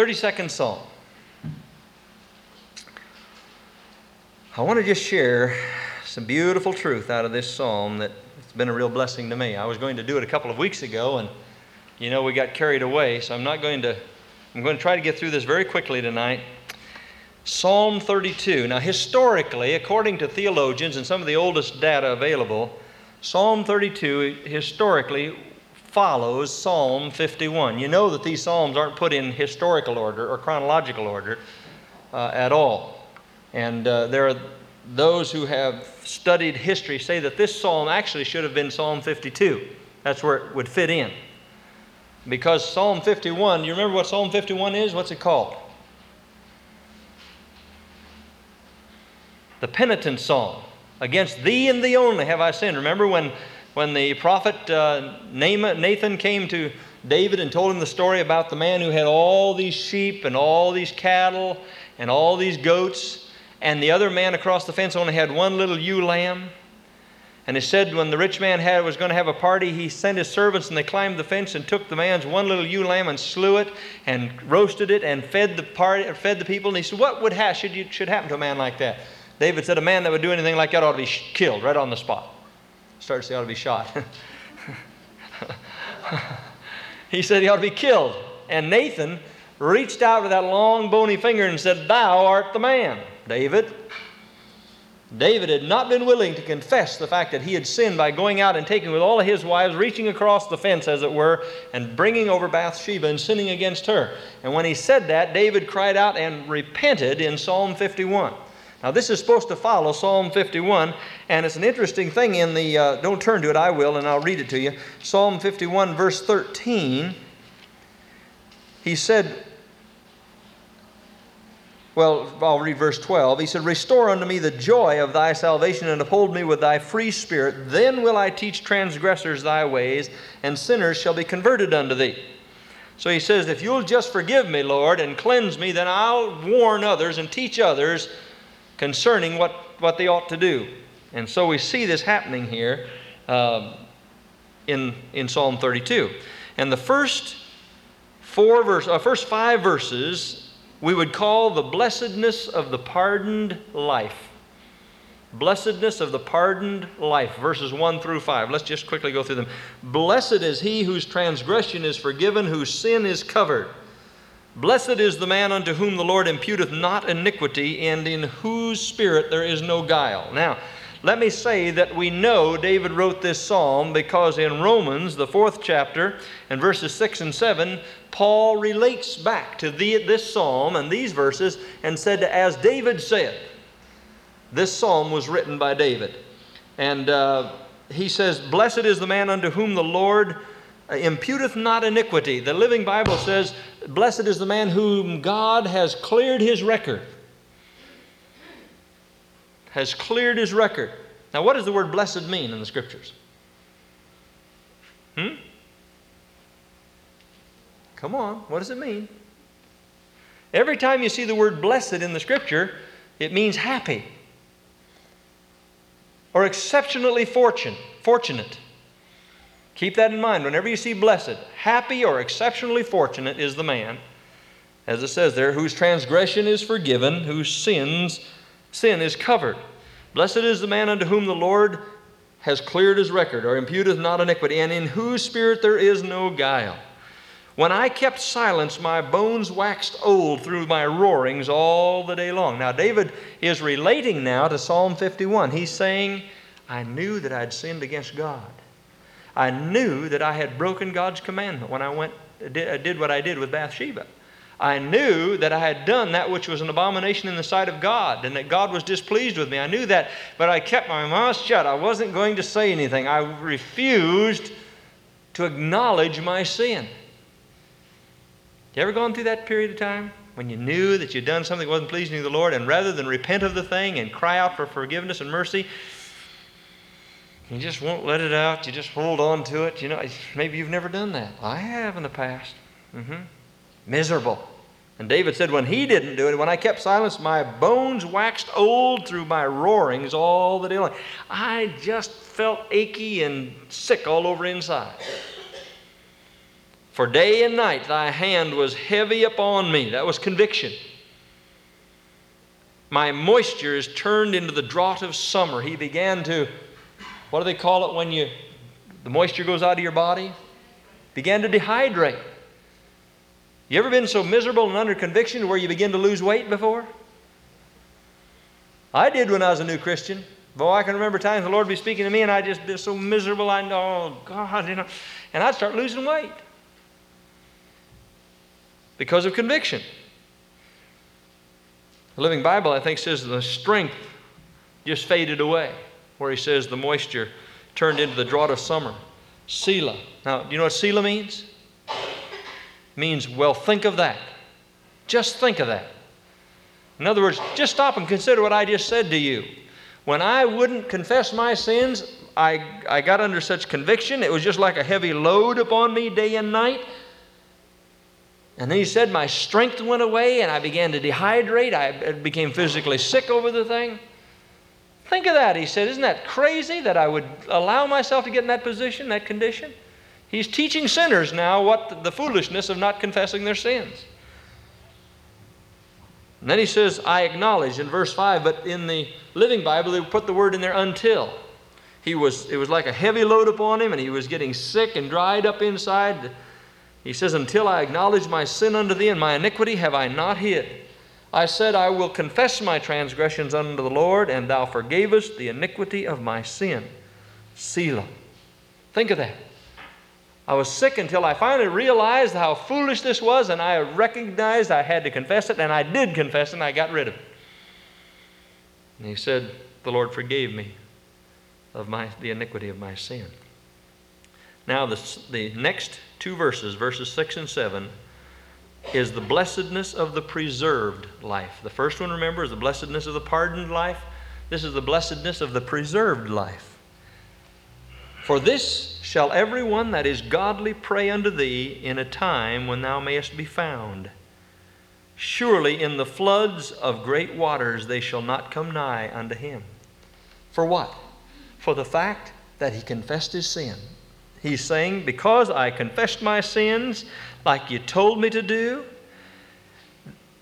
32nd Psalm. I want to just share some beautiful truth out of this psalm that it's been a real blessing to me. I was going to do it a couple of weeks ago, and you know, we got carried away, so I'm not going to, I'm going to try to get through this very quickly tonight. Psalm 32. Now, historically, according to theologians and some of the oldest data available, Psalm 32 historically follows Psalm 51. You know that these Psalms aren't put in historical order or chronological order uh, at all. And uh, there are those who have studied history say that this psalm actually should have been Psalm 52. That's where it would fit in. Because Psalm 51, you remember what Psalm 51 is? What's it called? The penitent psalm. Against thee and thee only have I sinned. Remember when, when the prophet uh, Nathan came to David and told him the story about the man who had all these sheep and all these cattle and all these goats and the other man across the fence only had one little ewe lamb. And it said when the rich man had, was going to have a party, he sent his servants and they climbed the fence and took the man's one little ewe lamb and slew it and roasted it and fed the party, fed the people. And he said, "What would ha- should, you, should happen to a man like that?" David said, "A man that would do anything like that ought to be killed right on the spot." Started to say, "Ought to be shot." he said he ought to be killed. And Nathan reached out with that long bony finger and said, "Thou art the man." David. David had not been willing to confess the fact that he had sinned by going out and taking with all of his wives, reaching across the fence, as it were, and bringing over Bathsheba and sinning against her. And when he said that, David cried out and repented in Psalm 51. Now, this is supposed to follow Psalm 51, and it's an interesting thing in the, uh, don't turn to it, I will, and I'll read it to you. Psalm 51, verse 13, he said, well, I'll read verse 12. He said, Restore unto me the joy of thy salvation and uphold me with thy free spirit. Then will I teach transgressors thy ways, and sinners shall be converted unto thee. So he says, If you'll just forgive me, Lord, and cleanse me, then I'll warn others and teach others concerning what, what they ought to do. And so we see this happening here uh, in, in Psalm 32. And the first four verse, uh, first five verses we would call the blessedness of the pardoned life. Blessedness of the pardoned life, verses 1 through 5. Let's just quickly go through them. Blessed is he whose transgression is forgiven, whose sin is covered. Blessed is the man unto whom the Lord imputeth not iniquity, and in whose spirit there is no guile. Now, let me say that we know David wrote this psalm because in Romans, the fourth chapter, and verses 6 and 7, Paul relates back to the, this psalm and these verses and said, As David said, this psalm was written by David. And uh, he says, Blessed is the man unto whom the Lord imputeth not iniquity. The Living Bible says, Blessed is the man whom God has cleared his record has cleared his record. Now, what does the word blessed mean in the scriptures? Hmm? Come on, what does it mean? Every time you see the word blessed in the scripture, it means happy or exceptionally fortune, fortunate. Keep that in mind. Whenever you see blessed, happy or exceptionally fortunate is the man, as it says there, whose transgression is forgiven, whose sins sin is covered. Blessed is the man unto whom the Lord has cleared his record, or imputeth not iniquity, and in whose spirit there is no guile. When I kept silence, my bones waxed old through my roarings all the day long. Now, David is relating now to Psalm 51. He's saying, I knew that I'd sinned against God. I knew that I had broken God's commandment when I went, did, uh, did what I did with Bathsheba. I knew that I had done that which was an abomination in the sight of God and that God was displeased with me. I knew that, but I kept my mouth shut. I wasn't going to say anything. I refused to acknowledge my sin. You ever gone through that period of time when you knew that you'd done something that wasn't pleasing to the Lord, and rather than repent of the thing and cry out for forgiveness and mercy, you just won't let it out. You just hold on to it. You know, maybe you've never done that. I have in the past. Mm-hmm. Miserable. And David said, When he didn't do it, when I kept silence, my bones waxed old through my roarings all the day long. I just felt achy and sick all over inside. For day and night thy hand was heavy upon me. That was conviction. My moisture is turned into the drought of summer. He began to, what do they call it when you, the moisture goes out of your body? Began to dehydrate. You ever been so miserable and under conviction where you begin to lose weight before? I did when I was a new Christian. Boy, I can remember times the Lord would be speaking to me and I'd just be so miserable. I know, oh God, you know, and I'd start losing weight because of conviction. The Living Bible, I think, says the strength just faded away, where he says the moisture turned into the drought of summer. Selah. Now, do you know what Selah means? It means, well, think of that. Just think of that. In other words, just stop and consider what I just said to you. When I wouldn't confess my sins, I, I got under such conviction. It was just like a heavy load upon me day and night. And then he said, My strength went away and I began to dehydrate. I became physically sick over the thing. Think of that. He said, Isn't that crazy that I would allow myself to get in that position, that condition? He's teaching sinners now what the foolishness of not confessing their sins. And then he says, I acknowledge in verse 5, but in the Living Bible, they put the word in there until. He was, it was like a heavy load upon him, and he was getting sick and dried up inside. He says, Until I acknowledge my sin unto thee and my iniquity have I not hid. I said, I will confess my transgressions unto the Lord, and thou forgavest the iniquity of my sin. Selah. Think of that. I was sick until I finally realized how foolish this was, and I recognized I had to confess it, and I did confess it, and I got rid of it. And he said, The Lord forgave me of my, the iniquity of my sin. Now, the, the next two verses, verses 6 and 7, is the blessedness of the preserved life. The first one, remember, is the blessedness of the pardoned life. This is the blessedness of the preserved life. For this shall every one that is godly pray unto thee in a time when thou mayest be found. Surely in the floods of great waters they shall not come nigh unto him. For what? For the fact that he confessed his sin He's saying, Because I confessed my sins like you told me to do,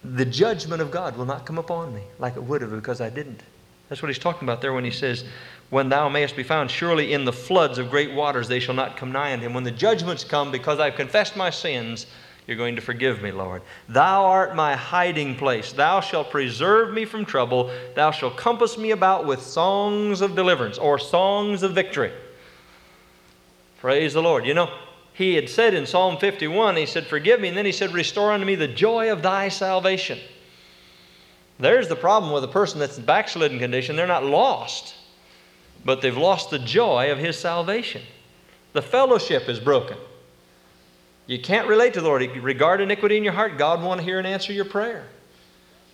the judgment of God will not come upon me like it would have because I didn't. That's what he's talking about there when he says, When thou mayest be found, surely in the floods of great waters they shall not come nigh unto him. When the judgments come because I've confessed my sins, you're going to forgive me, Lord. Thou art my hiding place. Thou shalt preserve me from trouble. Thou shalt compass me about with songs of deliverance or songs of victory. Praise the Lord. You know, he had said in Psalm 51, he said, Forgive me. And then he said, Restore unto me the joy of thy salvation. There's the problem with a person that's in backslidden condition. They're not lost, but they've lost the joy of his salvation. The fellowship is broken. You can't relate to the Lord. Regard iniquity in your heart, God won't hear and answer your prayer.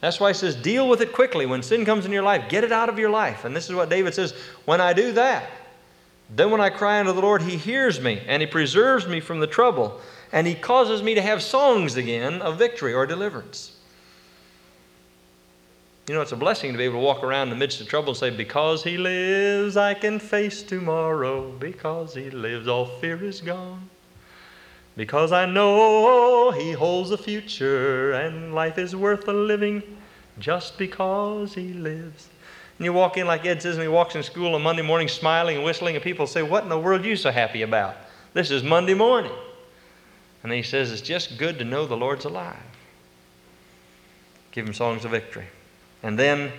That's why he says, deal with it quickly. When sin comes in your life, get it out of your life. And this is what David says when I do that, then when I cry unto the Lord, He hears me, and He preserves me from the trouble, and He causes me to have songs again of victory or deliverance. You know, it's a blessing to be able to walk around in the midst of trouble and say, Because He lives, I can face tomorrow. Because He lives, all fear is gone. Because I know He holds the future, and life is worth the living just because He lives. And you walk in like Ed says, and he walks in school on Monday morning smiling and whistling, and people say, What in the world are you so happy about? This is Monday morning. And he says, It's just good to know the Lord's alive. Give him songs of victory. And then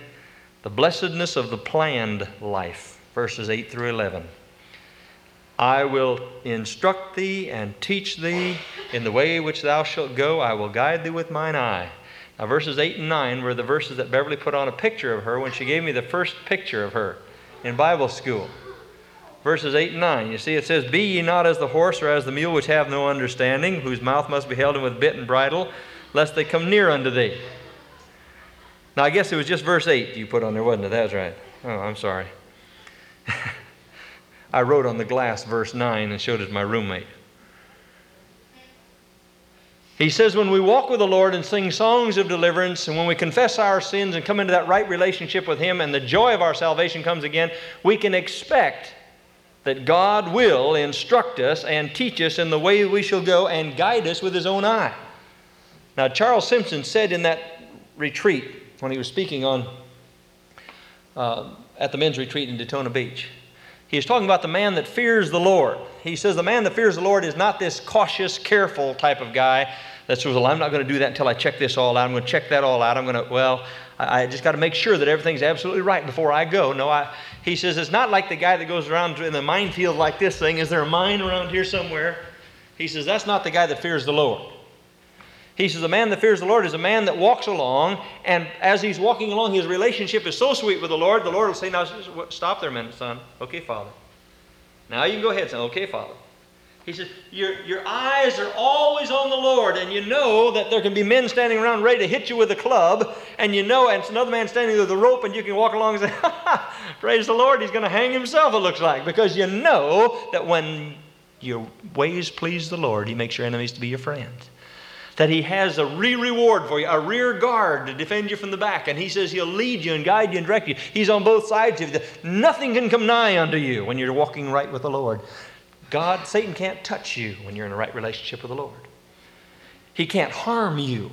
the blessedness of the planned life, verses 8 through 11. I will instruct thee and teach thee in the way which thou shalt go. I will guide thee with mine eye. Now, verses 8 and 9 were the verses that Beverly put on a picture of her when she gave me the first picture of her in Bible school. Verses 8 and 9. You see, it says, Be ye not as the horse or as the mule which have no understanding, whose mouth must be held in with bit and bridle, lest they come near unto thee. Now, I guess it was just verse 8 you put on there, wasn't it? That's right. Oh, I'm sorry. I wrote on the glass verse 9 and showed it to my roommate. He says, when we walk with the Lord and sing songs of deliverance, and when we confess our sins and come into that right relationship with Him, and the joy of our salvation comes again, we can expect that God will instruct us and teach us in the way we shall go and guide us with His own eye. Now, Charles Simpson said in that retreat, when he was speaking on uh, at the men's retreat in Daytona Beach, he was talking about the man that fears the Lord. He says the man that fears the Lord is not this cautious, careful type of guy that says, Well, I'm not going to do that until I check this all out. I'm going to check that all out. I'm going to, well, I, I just got to make sure that everything's absolutely right before I go. No, I, he says it's not like the guy that goes around in the minefield like this thing. Is there a mine around here somewhere? He says that's not the guy that fears the Lord. He says, A man that fears the Lord is a man that walks along, and as he's walking along, his relationship is so sweet with the Lord, the Lord will say, Now stop there a minute, son. Okay, Father. Now you can go ahead, son. Okay, Father. He says, your, your eyes are always on the Lord, and you know that there can be men standing around ready to hit you with a club, and you know, and it's another man standing with a rope, and you can walk along and say, Praise the Lord, he's going to hang himself, it looks like, because you know that when your ways please the Lord, he makes your enemies to be your friends that He has a re reward for you, a rear guard to defend you from the back. And He says He'll lead you and guide you and direct you. He's on both sides of you. Nothing can come nigh unto you when you're walking right with the Lord. God, Satan can't touch you when you're in a right relationship with the Lord. He can't harm you.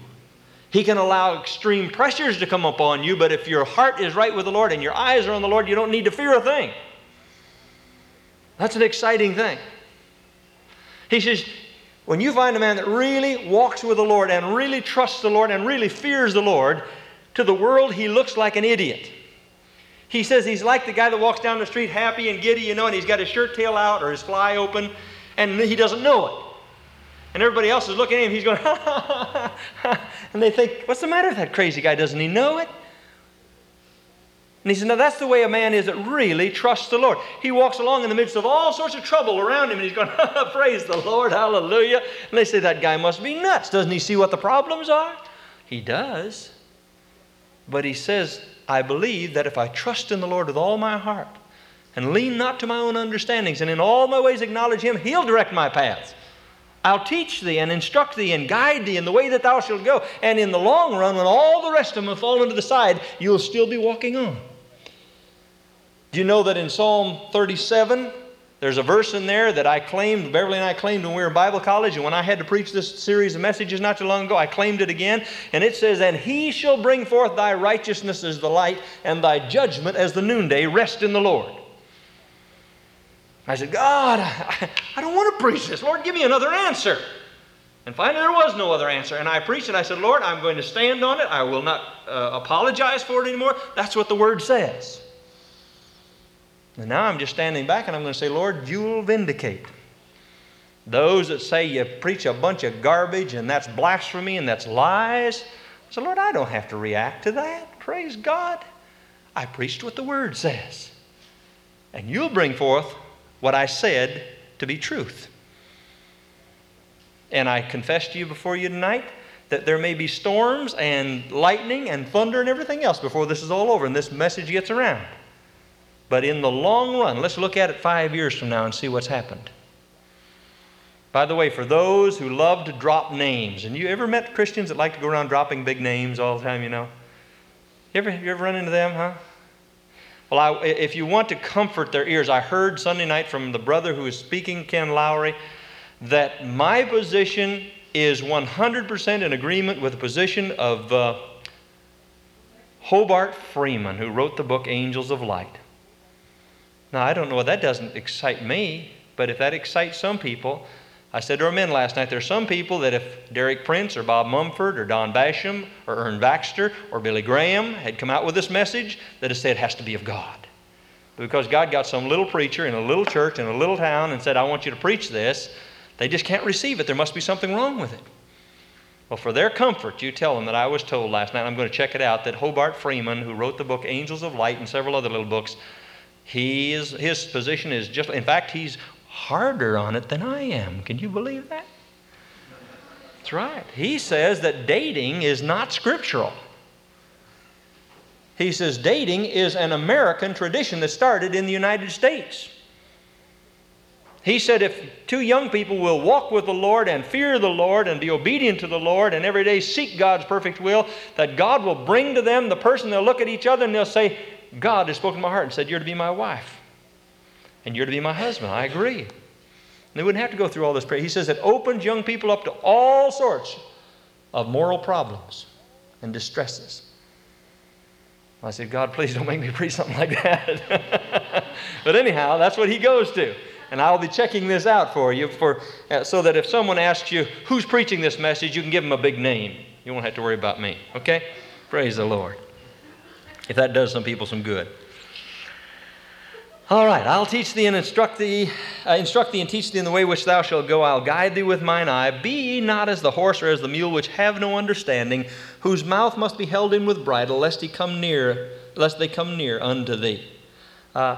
He can allow extreme pressures to come upon you, but if your heart is right with the Lord and your eyes are on the Lord, you don't need to fear a thing. That's an exciting thing. He says, when you find a man that really walks with the Lord and really trusts the Lord and really fears the Lord, to the world he looks like an idiot. He says he's like the guy that walks down the street happy and giddy, you know, and he's got his shirt tail out or his fly open, and he doesn't know it. And everybody else is looking at him, he's going, ha ha ha ha. And they think, what's the matter with that crazy guy? Doesn't he know it? And he said, Now that's the way a man is that really trusts the Lord. He walks along in the midst of all sorts of trouble around him, and he's going, Praise the Lord, hallelujah. And they say, That guy must be nuts. Doesn't he see what the problems are? He does. But he says, I believe that if I trust in the Lord with all my heart and lean not to my own understandings, and in all my ways acknowledge him, he'll direct my paths. I'll teach thee and instruct thee and guide thee in the way that thou shalt go. And in the long run, when all the rest of them have fallen to the side, you'll still be walking on. Do you know that in Psalm 37, there's a verse in there that I claimed, Beverly and I claimed when we were in Bible college, and when I had to preach this series of messages not too long ago, I claimed it again. And it says, And he shall bring forth thy righteousness as the light, and thy judgment as the noonday. Rest in the Lord. I said, God, I, I don't want to preach this. Lord, give me another answer. And finally, there was no other answer. And I preached and I said, Lord, I'm going to stand on it. I will not uh, apologize for it anymore. That's what the word says. And now I'm just standing back and I'm going to say, Lord, you'll vindicate. Those that say you preach a bunch of garbage and that's blasphemy and that's lies. Said, Lord, I don't have to react to that. Praise God. I preached what the Word says. And you'll bring forth what I said to be truth. And I confess to you before you tonight that there may be storms and lightning and thunder and everything else before this is all over and this message gets around. But in the long run, let's look at it five years from now and see what's happened. By the way, for those who love to drop names, and you ever met Christians that like to go around dropping big names all the time, you know? You ever, you ever run into them, huh? Well, I, if you want to comfort their ears, I heard Sunday night from the brother who was speaking, Ken Lowry, that my position is 100% in agreement with the position of uh, Hobart Freeman, who wrote the book Angels of Light. Now, I don't know, that doesn't excite me, but if that excites some people, I said to our men last night, there's some people that if Derek Prince or Bob Mumford or Don Basham or Ern Baxter or Billy Graham had come out with this message, that have said it has to be of God. But Because God got some little preacher in a little church in a little town and said, I want you to preach this, they just can't receive it. There must be something wrong with it. Well, for their comfort, you tell them that I was told last night, I'm going to check it out, that Hobart Freeman, who wrote the book Angels of Light and several other little books, he is, his position is just, in fact, he's harder on it than I am. Can you believe that? That's right. He says that dating is not scriptural. He says dating is an American tradition that started in the United States. He said if two young people will walk with the Lord and fear the Lord and be obedient to the Lord and every day seek God's perfect will, that God will bring to them the person they'll look at each other and they'll say, God has spoken to my heart and said, You're to be my wife. and you're to be my husband. I agree. And they wouldn't have to go through all this prayer. He says it opens young people up to all sorts of moral problems and distresses. I said, God, please don't make me preach something like that. but anyhow, that's what he goes to. And I'll be checking this out for you for, uh, so that if someone asks you, who's preaching this message, you can give them a big name. You won't have to worry about me. Okay? Praise the Lord. If that does some people some good. All right, I'll teach thee and instruct thee, uh, instruct thee and teach thee in the way which thou shalt go. I'll guide thee with mine eye. Be ye not as the horse or as the mule which have no understanding, whose mouth must be held in with bridle, lest he come near, lest they come near unto thee. Uh,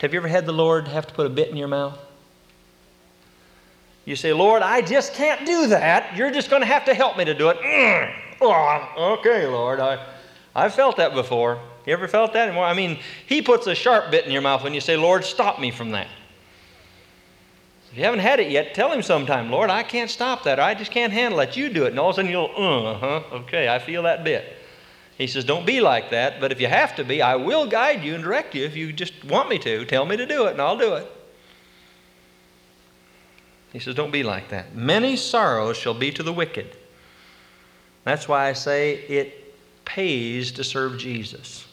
have you ever had the Lord have to put a bit in your mouth? You say, Lord, I just can't do that. You're just going to have to help me to do it. Mm. Oh, okay, Lord. I, I've felt that before. You ever felt that? I mean, He puts a sharp bit in your mouth when you say, Lord, stop me from that. If you haven't had it yet, tell Him sometime, Lord, I can't stop that. I just can't handle it. You do it. And all of a sudden you'll, uh huh, okay, I feel that bit. He says, Don't be like that, but if you have to be, I will guide you and direct you. If you just want me to, tell me to do it, and I'll do it. He says, Don't be like that. Many sorrows shall be to the wicked. That's why I say it pays to serve Jesus.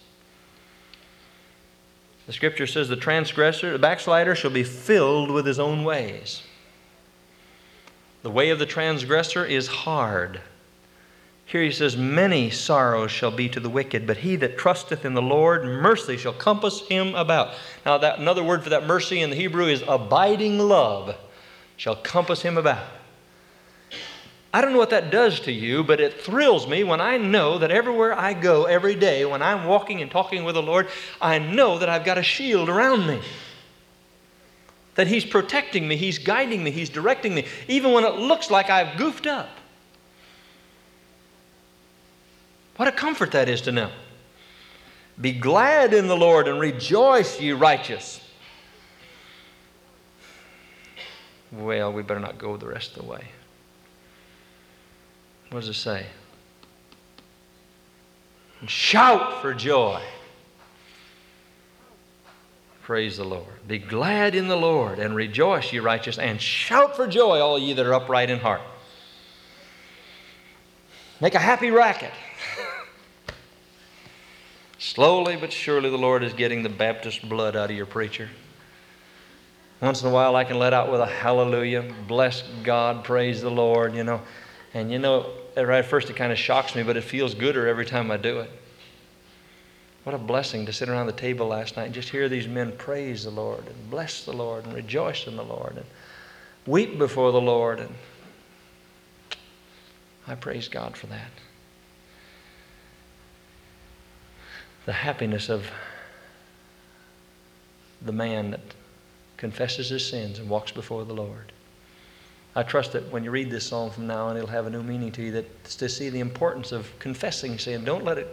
The scripture says the transgressor, the backslider, shall be filled with his own ways. The way of the transgressor is hard. Here he says, Many sorrows shall be to the wicked, but he that trusteth in the Lord, mercy shall compass him about. Now, that, another word for that mercy in the Hebrew is abiding love shall compass him about. I don't know what that does to you, but it thrills me when I know that everywhere I go every day, when I'm walking and talking with the Lord, I know that I've got a shield around me. That He's protecting me, He's guiding me, He's directing me, even when it looks like I've goofed up. What a comfort that is to know. Be glad in the Lord and rejoice, ye righteous. Well, we better not go the rest of the way. What does it say? And shout for joy. Praise the Lord. Be glad in the Lord and rejoice, ye righteous, and shout for joy, all ye that are upright in heart. Make a happy racket. Slowly but surely, the Lord is getting the Baptist blood out of your preacher. Once in a while, I can let out with a hallelujah, bless God, praise the Lord, you know. And you know, right at first it kind of shocks me, but it feels gooder every time I do it. What a blessing to sit around the table last night and just hear these men praise the Lord and bless the Lord and rejoice in the Lord and weep before the Lord. And I praise God for that. The happiness of the man that confesses his sins and walks before the Lord. I trust that when you read this song from now on, it'll have a new meaning to you. That to see the importance of confessing sin. Don't let it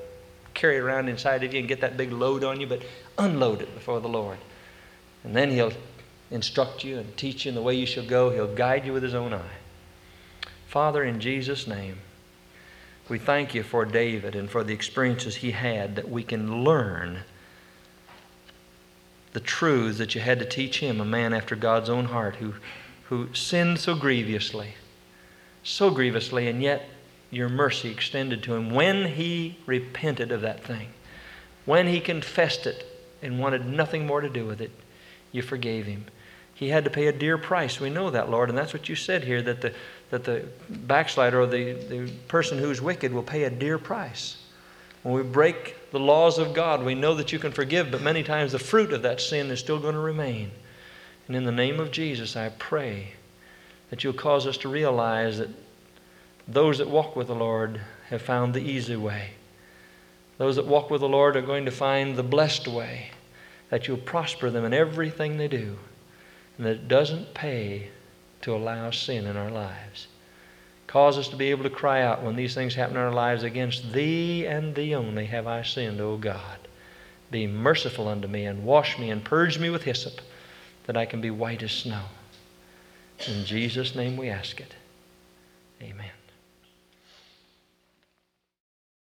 carry around inside of you and get that big load on you, but unload it before the Lord. And then He'll instruct you and teach you in the way you shall go. He'll guide you with His own eye. Father, in Jesus' name, we thank you for David and for the experiences he had that we can learn the truths that you had to teach him, a man after God's own heart who who sinned so grievously, so grievously, and yet your mercy extended to him when he repented of that thing, when he confessed it and wanted nothing more to do with it, you forgave him. He had to pay a dear price. We know that, Lord, and that's what you said here that the, that the backslider or the, the person who's wicked will pay a dear price. When we break the laws of God, we know that you can forgive, but many times the fruit of that sin is still going to remain. And in the name of Jesus, I pray that you'll cause us to realize that those that walk with the Lord have found the easy way. Those that walk with the Lord are going to find the blessed way, that you'll prosper them in everything they do, and that it doesn't pay to allow sin in our lives. Cause us to be able to cry out when these things happen in our lives against Thee and Thee only have I sinned, O God. Be merciful unto me and wash me and purge me with hyssop that I can be white as snow. In Jesus' name we ask it. Amen.